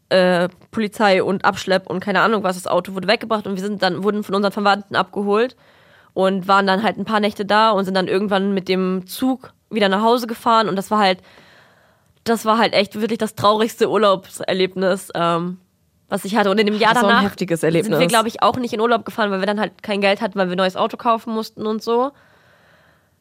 äh, Polizei und Abschlepp und keine Ahnung was, das Auto wurde weggebracht und wir sind dann, wurden von unseren Verwandten abgeholt und waren dann halt ein paar Nächte da und sind dann irgendwann mit dem Zug wieder nach Hause gefahren und das war halt, das war halt echt wirklich das traurigste Urlaubserlebnis, ähm, was ich hatte. Und in dem Jahr danach ein heftiges Erlebnis. sind wir, glaube ich, auch nicht in Urlaub gefahren, weil wir dann halt kein Geld hatten, weil wir ein neues Auto kaufen mussten und so.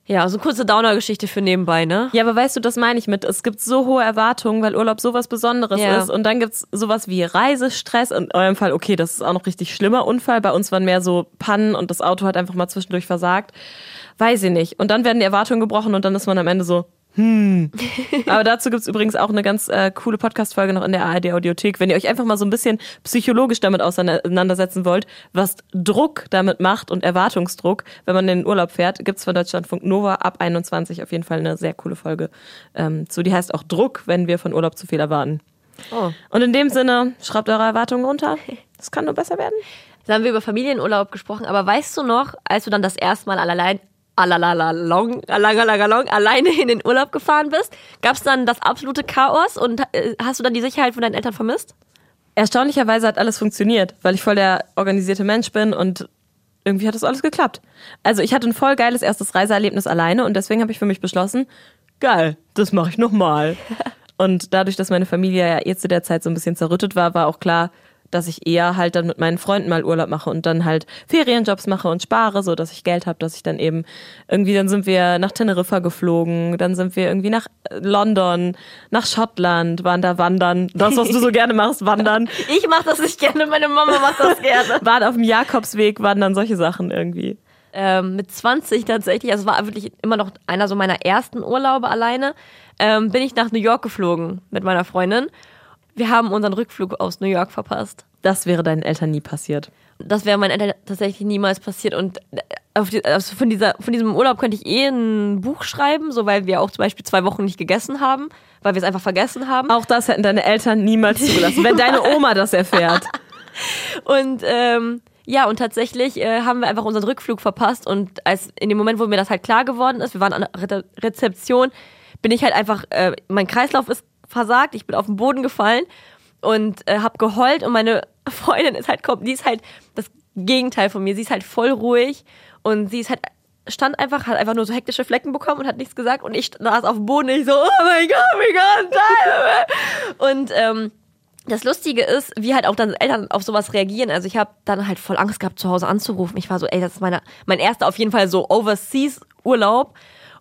Ja, so eine kurze Downer-Geschichte für nebenbei, ne? Ja, aber weißt du, das meine ich mit. Es gibt so hohe Erwartungen, weil Urlaub sowas Besonderes Ja. ist. Und dann gibt's sowas wie Reisestress. In eurem Fall, okay, das ist auch noch richtig schlimmer Unfall. Bei uns waren mehr so Pannen und das Auto hat einfach mal zwischendurch versagt. Weiß ich nicht. Und dann werden die Erwartungen gebrochen und dann ist man am Ende so, hm. Aber dazu gibt's übrigens auch eine ganz äh, coole Podcast-Folge noch in der ARD-Audiothek. Wenn ihr euch einfach mal so ein bisschen psychologisch damit auseinandersetzen wollt, was Druck damit macht und Erwartungsdruck, wenn man in den Urlaub fährt, gibt's von Deutschlandfunk Nova ab 21 auf jeden Fall eine sehr coole Folge ähm, zu. Die heißt auch Druck, wenn wir von Urlaub zu viel erwarten. Oh. Und in dem Sinne, schraubt eure Erwartungen runter. Das kann nur besser werden. Jetzt haben wir über Familienurlaub gesprochen, aber weißt du noch, als du dann das erste Mal allein alalalong, alalalalong, alleine in den Urlaub gefahren bist, gab es dann das absolute Chaos und äh, hast du dann die Sicherheit von deinen Eltern vermisst? Erstaunlicherweise hat alles funktioniert, weil ich voll der organisierte Mensch bin und irgendwie hat das alles geklappt. Also ich hatte ein voll geiles erstes Reiseerlebnis alleine und deswegen habe ich für mich beschlossen, geil, das mache ich nochmal. und dadurch, dass meine Familie ja eh zu der Zeit so ein bisschen zerrüttet war, war auch klar, dass ich eher halt dann mit meinen Freunden mal Urlaub mache und dann halt Ferienjobs mache und spare, so dass ich Geld habe, dass ich dann eben irgendwie, dann sind wir nach Teneriffa geflogen, dann sind wir irgendwie nach äh, London, nach Schottland, waren da wandern. Das, was du so gerne machst, wandern. Ich mache das nicht gerne, meine Mama macht das gerne. waren auf dem Jakobsweg, wandern, solche Sachen irgendwie. ähm, mit 20 tatsächlich, also es war wirklich immer noch einer so meiner ersten Urlaube alleine, ähm, bin ich nach New York geflogen mit meiner Freundin. Wir haben unseren Rückflug aus New York verpasst. Das wäre deinen Eltern nie passiert. Das wäre meinen Eltern tatsächlich niemals passiert. Und äh, die, also von, dieser, von diesem Urlaub könnte ich eh ein Buch schreiben, so weil wir auch zum Beispiel zwei Wochen nicht gegessen haben, weil wir es einfach vergessen haben. Auch das hätten deine Eltern niemals zugelassen, wenn deine Oma das erfährt. Und ähm, ja, und tatsächlich äh, haben wir einfach unseren Rückflug verpasst. Und als in dem Moment, wo mir das halt klar geworden ist, wir waren an der Re Rezeption, bin ich halt einfach, äh, mein Kreislauf ist versagt, ich bin auf den Boden gefallen und äh, habe geheult und meine Freundin ist halt die ist halt das Gegenteil von mir. Sie ist halt voll ruhig und sie ist halt stand einfach, hat einfach nur so hektische Flecken bekommen und hat nichts gesagt und ich saß auf dem Boden und ich so, oh mein Gott, oh mein Gott. Und ähm, das Lustige ist, wie halt auch dann Eltern auf sowas reagieren. Also ich habe dann halt voll Angst gehabt, zu Hause anzurufen. Ich war so, ey, das ist meine, mein erster auf jeden Fall so Overseas-Urlaub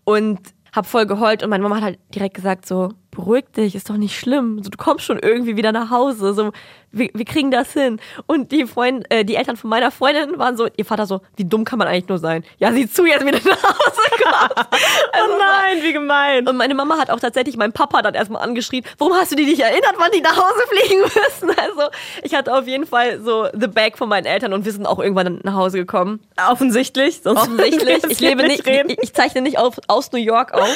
und hab voll geheult und meine Mama hat halt direkt gesagt so, beruhig dich, ist doch nicht schlimm. So, du kommst schon irgendwie wieder nach Hause. So, wir, wir kriegen das hin. Und die Freund, äh, die Eltern von meiner Freundin waren so, ihr Vater so, wie dumm kann man eigentlich nur sein? Ja, sieh zu, jetzt wieder nach Hause kommt. Oh nein, wie gemein. Und meine Mama hat auch tatsächlich meinen Papa dann erstmal angeschrien, warum hast du dich nicht erinnert, wann die nach Hause fliegen müssen? Also ich hatte auf jeden Fall so the bag von meinen Eltern und wir sind auch irgendwann nach Hause gekommen. Offensichtlich. Sonst Offensichtlich. Ich lebe nicht, reden. ich, ich zeichne nicht auf, aus New York auf.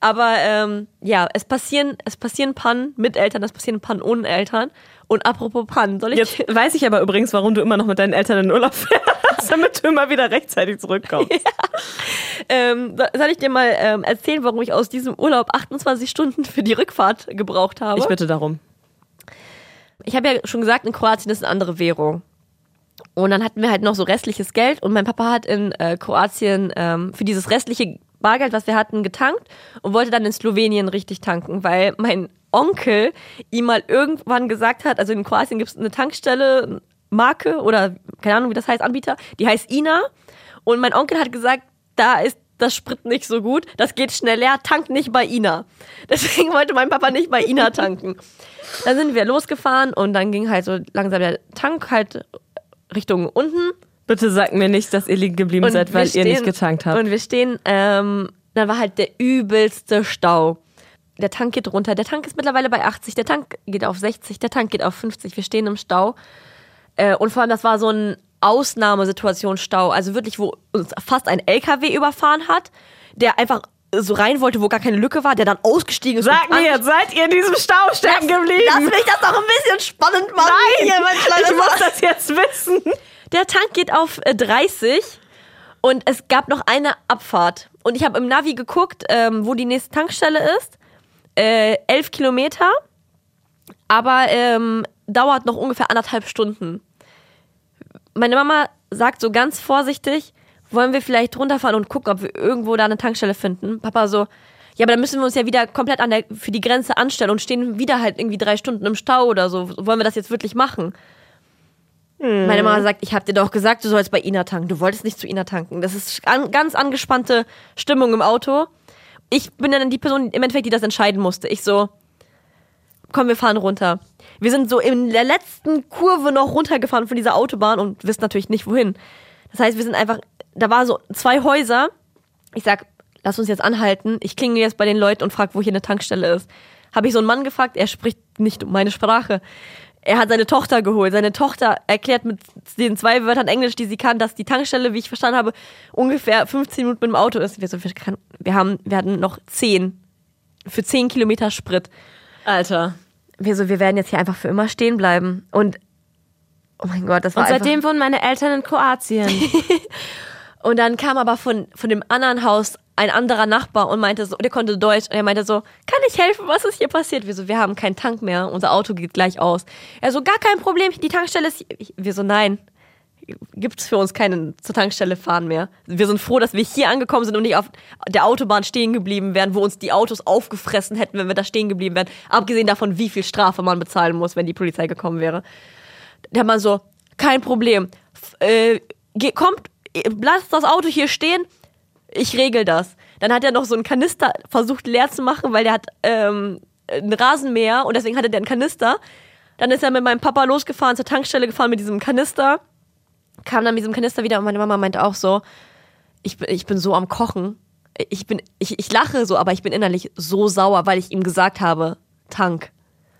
Aber ähm, ja, es passieren, es passieren Pannen mit Eltern, es passieren Pannen ohne Eltern. Und apropos Pannen, soll ich Jetzt weiß ich aber übrigens, warum du immer noch mit deinen Eltern in Urlaub fährst, damit du immer wieder rechtzeitig zurückkommst. ähm, so- soll ich dir mal ähm, erzählen, warum ich aus diesem Urlaub 28 Stunden für die Rückfahrt gebraucht habe? Ich bitte darum. Ich habe ja schon gesagt, in Kroatien ist eine andere Währung. Und dann hatten wir halt noch so restliches Geld und mein Papa hat in äh, Kroatien ähm, für dieses restliche Bargeld, was wir hatten, getankt und wollte dann in Slowenien richtig tanken, weil mein Onkel ihm mal irgendwann gesagt hat, also in Kroatien gibt es eine Tankstelle, Marke oder keine Ahnung, wie das heißt, Anbieter, die heißt Ina. Und mein Onkel hat gesagt, da ist das Sprit nicht so gut, das geht schnell leer, tank nicht bei Ina. Deswegen wollte mein Papa nicht bei Ina tanken. Dann sind wir losgefahren und dann ging halt so langsam der Tank halt Richtung unten. Bitte sagt mir nicht, dass ihr liegen geblieben Und seid, weil wir ihr nicht stehen- getankt habt. Und wir stehen, ähm, dann war halt der übelste Stau. Der Tank geht runter. Der Tank ist mittlerweile bei 80, der Tank geht auf 60, der Tank geht auf 50. Wir stehen im Stau. Äh, und vor allem, das war so ein Ausnahmesituation Stau. Also wirklich, wo uns fast ein LKW überfahren hat, der einfach so rein wollte, wo gar keine Lücke war, der dann ausgestiegen ist. Sag mir jetzt, seid ihr in diesem Stau stecken geblieben? Lass mich das doch ein bisschen spannend machen. Nein, Hier, mein ich muss das jetzt wissen. Der Tank geht auf äh, 30 und es gab noch eine Abfahrt. Und ich habe im Navi geguckt, ähm, wo die nächste Tankstelle ist. Äh, 11 Kilometer, aber ähm, dauert noch ungefähr anderthalb Stunden. Meine Mama sagt so ganz vorsichtig, wollen wir vielleicht runterfahren und gucken, ob wir irgendwo da eine Tankstelle finden. Papa so, ja, aber dann müssen wir uns ja wieder komplett an der, für die Grenze anstellen und stehen wieder halt irgendwie drei Stunden im Stau oder so. Wollen wir das jetzt wirklich machen? Meine Mama sagt, ich habe dir doch gesagt, du sollst bei Ina tanken. Du wolltest nicht zu Ina tanken. Das ist an, ganz angespannte Stimmung im Auto. Ich bin dann die Person im Endeffekt, die das entscheiden musste. Ich so, komm, wir fahren runter. Wir sind so in der letzten Kurve noch runtergefahren von dieser Autobahn und wissen natürlich nicht wohin. Das heißt, wir sind einfach, da war so zwei Häuser. Ich sag, lass uns jetzt anhalten. Ich klinge jetzt bei den Leuten und frag, wo hier eine Tankstelle ist. Habe ich so einen Mann gefragt, er spricht nicht meine Sprache. Er hat seine Tochter geholt. Seine Tochter erklärt mit den zwei Wörtern Englisch, die sie kann, dass die Tankstelle, wie ich verstanden habe, ungefähr 15 Minuten mit dem Auto ist. Wir, so, wir, kann, wir, haben, wir hatten noch 10 für 10 Kilometer Sprit. Alter. Wir so, wir werden jetzt hier einfach für immer stehen bleiben. Und oh mein Gott, das war Und seitdem wohnen meine Eltern in Kroatien. Und dann kam aber von, von dem anderen Haus ein anderer Nachbar und meinte so, der konnte Deutsch und er meinte so, kann ich helfen, was ist hier passiert? Wir so, wir haben keinen Tank mehr, unser Auto geht gleich aus. Er so, gar kein Problem, die Tankstelle ist, hier. wir so, nein, gibt's für uns keinen zur Tankstelle fahren mehr. Wir sind froh, dass wir hier angekommen sind und nicht auf der Autobahn stehen geblieben wären, wo uns die Autos aufgefressen hätten, wenn wir da stehen geblieben wären. Abgesehen davon, wie viel Strafe man bezahlen muss, wenn die Polizei gekommen wäre. Der Mann so, kein Problem. Äh, kommt, lasst das Auto hier stehen, ich regel das. Dann hat er noch so einen Kanister versucht leer zu machen, weil der hat ähm, ein Rasenmäher und deswegen hatte der einen Kanister. Dann ist er mit meinem Papa losgefahren, zur Tankstelle gefahren mit diesem Kanister, kam dann mit diesem Kanister wieder und meine Mama meinte auch so, ich bin, ich bin so am Kochen. Ich, bin, ich, ich lache so, aber ich bin innerlich so sauer, weil ich ihm gesagt habe, Tank.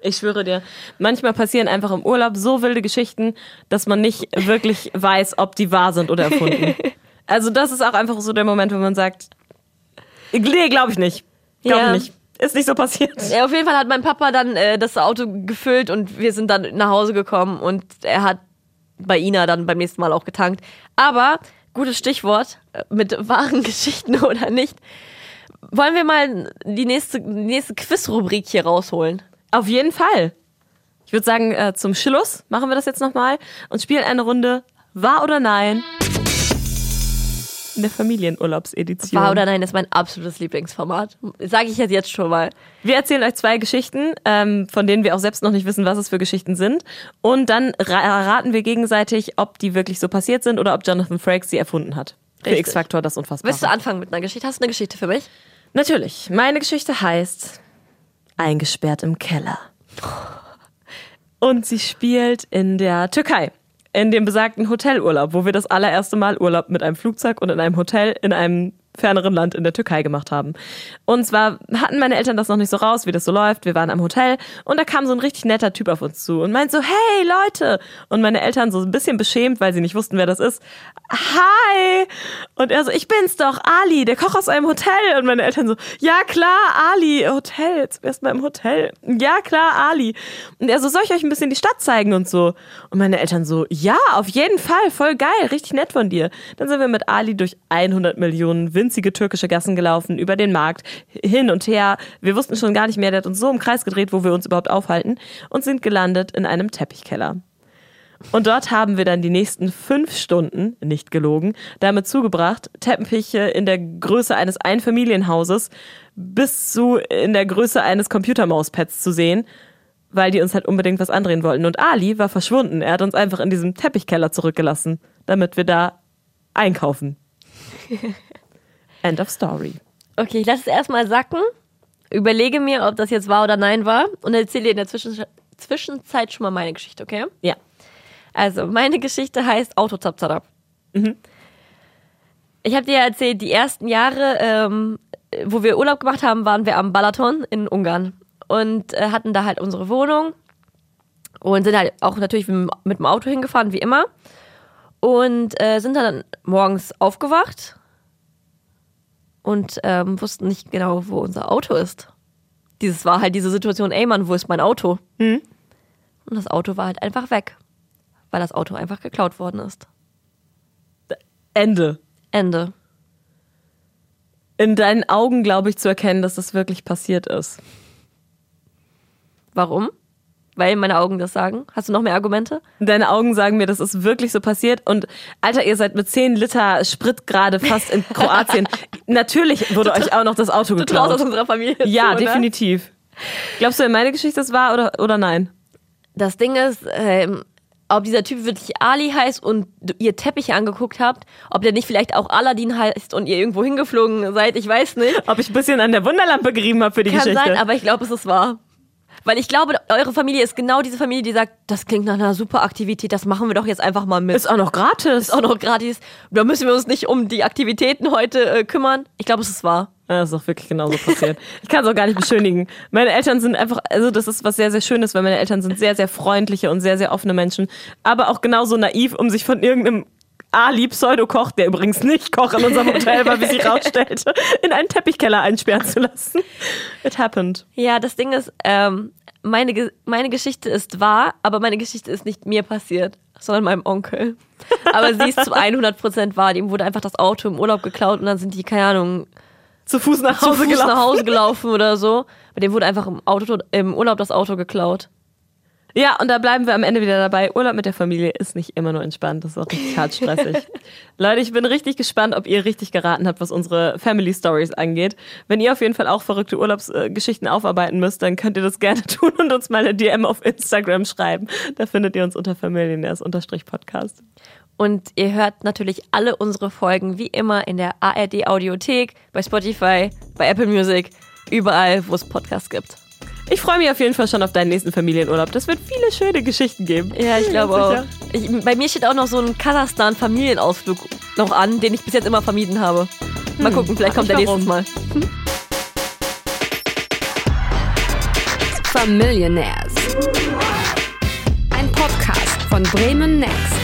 Ich schwöre dir, manchmal passieren einfach im Urlaub so wilde Geschichten, dass man nicht wirklich weiß, ob die wahr sind oder erfunden. Also das ist auch einfach so der Moment, wo man sagt, nee, glaube ich nicht. Glaube Ja. ich nicht. Ist nicht so passiert. Ja, auf jeden Fall hat mein Papa dann äh, das Auto gefüllt und wir sind dann nach Hause gekommen und er hat bei Ina dann beim nächsten Mal auch getankt. Aber, gutes Stichwort, äh, mit wahren Geschichten oder nicht, wollen wir mal die nächste, die nächste Quiz-Rubrik hier rausholen? Auf jeden Fall. Ich würde sagen, äh, zum Schluss machen wir das jetzt nochmal und spielen eine Runde Wahr oder Nein in der Familienurlaubsedition. Wahr oder nein ist mein absolutes Lieblingsformat. Sage ich jetzt, jetzt schon mal. Wir erzählen euch zwei Geschichten, ähm, von denen wir auch selbst noch nicht wissen, was es für Geschichten sind. Und dann ra raten wir gegenseitig, ob die wirklich so passiert sind oder ob Jonathan Frakes sie erfunden hat. Für. X-Factor das Unfassbare. Willst du anfangen mit einer Geschichte? Hast du eine Geschichte für mich? Natürlich. Meine Geschichte heißt Eingesperrt im Keller. Und sie spielt in der Türkei. In dem besagten Hotelurlaub, wo wir das allererste Mal Urlaub mit einem Flugzeug und in einem Hotel in einem ferneren Land in der Türkei gemacht haben. Und zwar hatten meine Eltern das noch nicht so raus, wie das so läuft. Wir waren am Hotel und da kam so ein richtig netter Typ auf uns zu und meint so, hey Leute! Und meine Eltern so ein bisschen beschämt, weil sie nicht wussten, wer das ist. Hi! Und er so, ich bin's doch, Ali, der Koch aus einem Hotel. Und meine Eltern so, ja klar, Ali, Hotel, zum ersten Mal im Hotel. Ja klar, Ali. Und er so, soll ich euch ein bisschen die Stadt zeigen und so? Und meine Eltern so, ja, auf jeden Fall, voll geil, richtig nett von dir. Dann sind wir mit Ali durch 100 Millionen winzige winzige türkische Gassen gelaufen, über den Markt, hin und her. Wir wussten schon gar nicht mehr, der hat uns so im Kreis gedreht, wo wir uns überhaupt aufhalten und sind gelandet in einem Teppichkeller. Und dort haben wir dann die nächsten fünf Stunden, nicht gelogen, damit zugebracht, Teppiche in der Größe eines Einfamilienhauses bis zu in der Größe eines Computermauspads zu sehen, weil die uns halt unbedingt was andrehen wollten. Und Ali war verschwunden. Er hat uns einfach in diesem Teppichkeller zurückgelassen, damit wir da einkaufen. End of story. Okay, ich lasse es erstmal sacken, überlege mir, ob das jetzt wahr oder nein war und erzähle dir in der Zwischen Zwischenzeit schon mal meine Geschichte, okay? Ja. Also, meine Geschichte heißt Autozapzarab. Mhm. Ich habe dir ja erzählt, die ersten Jahre, ähm, wo wir Urlaub gemacht haben, waren wir am Balaton in Ungarn und äh, hatten da halt unsere Wohnung und sind halt auch natürlich mit dem Auto hingefahren, wie immer. Und äh, sind dann morgens aufgewacht und ähm, wussten nicht genau, wo unser Auto ist. Dieses war halt diese Situation, ey Mann, wo ist mein Auto? Mhm. Und das Auto war halt einfach weg weil das Auto einfach geklaut worden ist. Ende. Ende. In deinen Augen glaube ich zu erkennen, dass das wirklich passiert ist. Warum? Weil meine Augen das sagen. Hast du noch mehr Argumente? Deine Augen sagen mir, das ist wirklich so passiert. Und Alter, ihr seid mit 10 Liter Sprit gerade fast in Kroatien. Natürlich wurde euch auch noch das Auto geklaut. Du traust aus unserer Familie. Ja, zu, definitiv. Glaubst du, in meine Geschichte das war oder, oder nein? Das Ding ist, ähm, ob dieser Typ wirklich Ali heißt und ihr Teppiche angeguckt habt, ob der nicht vielleicht auch Aladdin heißt und ihr irgendwo hingeflogen seid, ich weiß nicht. Ob ich ein bisschen an der Wunderlampe gerieben habe für die Kann Geschichte. Kann sein, aber ich glaube, es ist wahr. Weil ich glaube, eure Familie ist genau diese Familie, die sagt, das klingt nach einer super Aktivität, das machen wir doch jetzt einfach mal mit. Ist auch noch gratis. Ist auch noch gratis. Da müssen wir uns nicht um die Aktivitäten heute äh, kümmern. Ich glaube, es ist wahr. Ja, das ist auch wirklich genauso passiert. Ich kann es auch gar nicht beschönigen. Meine Eltern sind einfach, also das ist was sehr, sehr Schönes, weil meine Eltern sind sehr, sehr freundliche und sehr, sehr offene Menschen, aber auch genauso naiv, um sich von irgendeinem Ali Pseudokoch, der übrigens nicht Koch in unserem Hotel war, wie sie rausstellte, in einen Teppichkeller einsperren zu lassen. It happened. Ja, das Ding ist, ähm, meine, meine Geschichte ist wahr, aber meine Geschichte ist nicht mir passiert, sondern meinem Onkel. Aber sie ist zu 100% wahr. Ihm wurde einfach das Auto im Urlaub geklaut und dann sind die, keine Ahnung, zu Fuß nach Hause zu Fuß gelaufen. nach Hause gelaufen oder so. Bei dem wurde einfach im, Auto, im Urlaub das Auto geklaut. Ja, und da bleiben wir am Ende wieder dabei. Urlaub mit der Familie ist nicht immer nur entspannt, das ist auch richtig hart stressig. Leute, ich bin richtig gespannt, ob ihr richtig geraten habt, was unsere Family Stories angeht. Wenn ihr auf jeden Fall auch verrückte Urlaubsgeschichten aufarbeiten müsst, dann könnt ihr das gerne tun und uns mal eine DM auf Instagram schreiben. Da findet ihr uns unter Familienärs-Podcast. Und ihr hört natürlich alle unsere Folgen wie immer in der ARD Audiothek, bei Spotify, bei Apple Music, überall, wo es Podcasts gibt. Ich freue mich auf jeden Fall schon auf deinen nächsten Familienurlaub. Das wird viele schöne Geschichten geben. Ja, ich glaube auch. Ich, bei mir steht auch noch so ein Kasachstan-Familienausflug noch an, den ich bis jetzt immer vermieden habe. Mal hm, gucken, vielleicht kommt der nächstes Mal. Hm? Familionaires. Ein Podcast von Bremen Next.